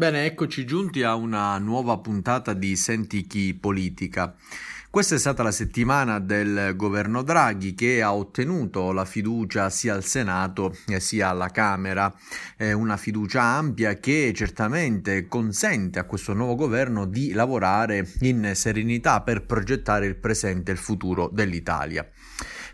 Bene, eccoci giunti a una nuova puntata di Senti chi politica. Questa è stata la settimana del governo Draghi che ha ottenuto la fiducia sia al Senato sia alla Camera, è una fiducia ampia che certamente consente a questo nuovo governo di lavorare in serenità per progettare il presente e il futuro dell'Italia.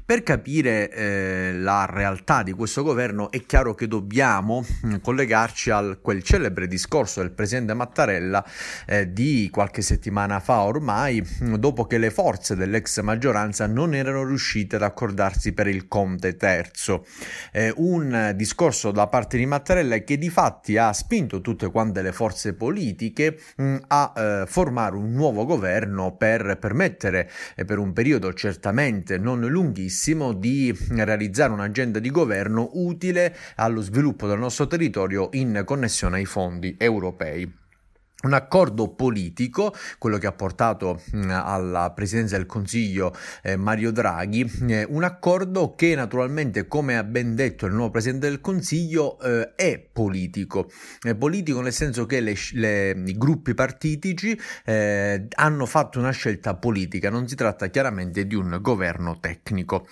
Per capire eh, la realtà di questo governo è chiaro che dobbiamo mm, collegarci a quel celebre discorso del presidente Mattarella eh, di qualche settimana fa ormai, mm, dopo che le forze dell'ex maggioranza non erano riuscite ad accordarsi per il Conte terzo. Eh, un discorso da parte di Mattarella che di fatti ha spinto tutte quante le forze politiche mh, mm, a eh, formare un nuovo governo per permettere eh, per un periodo certamente non lunghissimo di realizzare un'agenda di governo utile allo sviluppo del nostro territorio in connessione ai fondi europei un accordo politico, quello che ha portato mh, alla presidenza del Consiglio eh, Mario Draghi, eh, un accordo che naturalmente, come ha ben detto il nuovo presidente del Consiglio, eh, è politico. È politico nel senso che le, le, i gruppi partitici eh, hanno fatto una scelta politica, non si tratta chiaramente di un governo tecnico.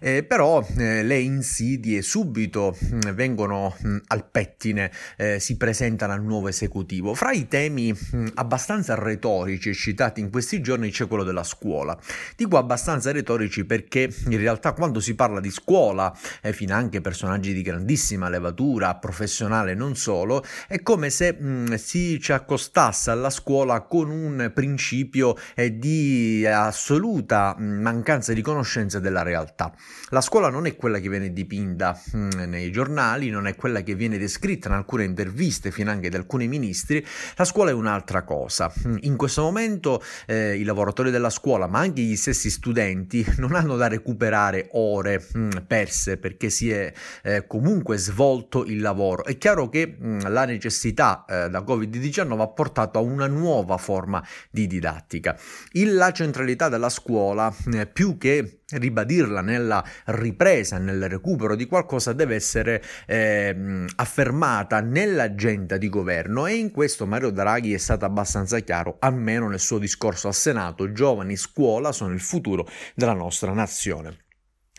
Eh, però eh, le insidie subito mh, vengono mh, al pettine, si presentano al nuovo esecutivo. Fra i temi temi abbastanza retorici citati in questi giorni c'è quello della scuola. Dico abbastanza retorici perché in realtà quando si parla di scuola, e fino anche personaggi di grandissima levatura, professionale non solo, è come se mh, si ci accostasse alla scuola con un principio eh, di assoluta mancanza di conoscenza della realtà. La scuola non è quella che viene dipinta mh, nei giornali, non è quella che viene descritta in alcune interviste, fino anche da alcuni ministri, la scuola è un'altra cosa. In questo momento eh, i lavoratori della scuola, ma anche gli stessi studenti, non hanno da recuperare ore mh, mm, perse perché si è eh, comunque svolto il lavoro. È chiaro che mh, mm, la necessità eh, da Covid-19 ha portato a una nuova forma di didattica. Il, la centralità della scuola, più che ribadirla nella ripresa, nel recupero di qualcosa deve essere eh, affermata nell'agenda di governo e in questo Mario Draghi è stato abbastanza chiaro, almeno nel suo discorso al Senato, giovani, scuola sono il futuro della nostra nazione.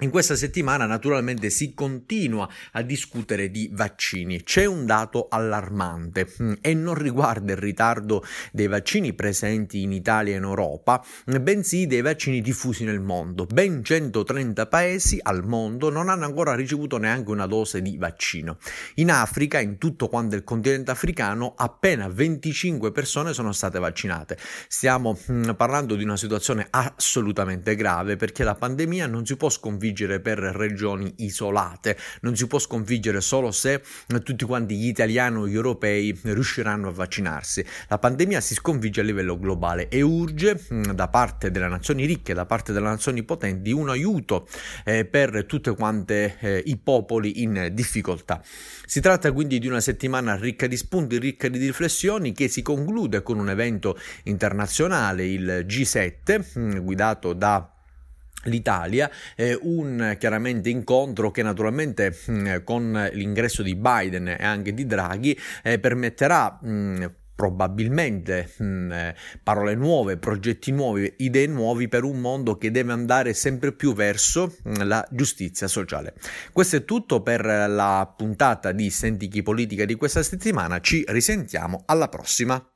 In questa settimana naturalmente si continua a discutere di vaccini. C'è un dato allarmante mm, e non riguarda il ritardo dei vaccini presenti in Italia e in Europa, bensì dei vaccini diffusi nel mondo. Ben 130 paesi al mondo non hanno ancora ricevuto neanche una dose di vaccino. In Africa, in tutto quanto il continente africano, appena 25 persone sono state vaccinate. Stiamo mm, parlando di una situazione assolutamente grave perché la pandemia non si può sconfiggere sconfiggere per regioni isolate, non si può sconfiggere solo se tutti quanti gli italiani o gli europei riusciranno a vaccinarsi. La pandemia si sconfigge a livello globale e urge mm, da parte delle nazioni ricche, da parte delle nazioni potenti, un aiuto eh, per tutti quanti eh, i popoli in difficoltà. Si tratta quindi di una settimana ricca di spunti, ricca di riflessioni che si conclude con un evento internazionale, il G7, mm, guidato da l'Italia, eh, un chiaramente incontro che naturalmente mh, mm, con l'ingresso di Biden e anche di Draghi eh, permetterà mh, mm, probabilmente mh, mm, eh, parole nuove, progetti nuovi, idee nuovi per un mondo che deve andare sempre più verso la giustizia sociale. Questo è tutto per la puntata di Senti chi politica di questa settimana, ci risentiamo alla prossima.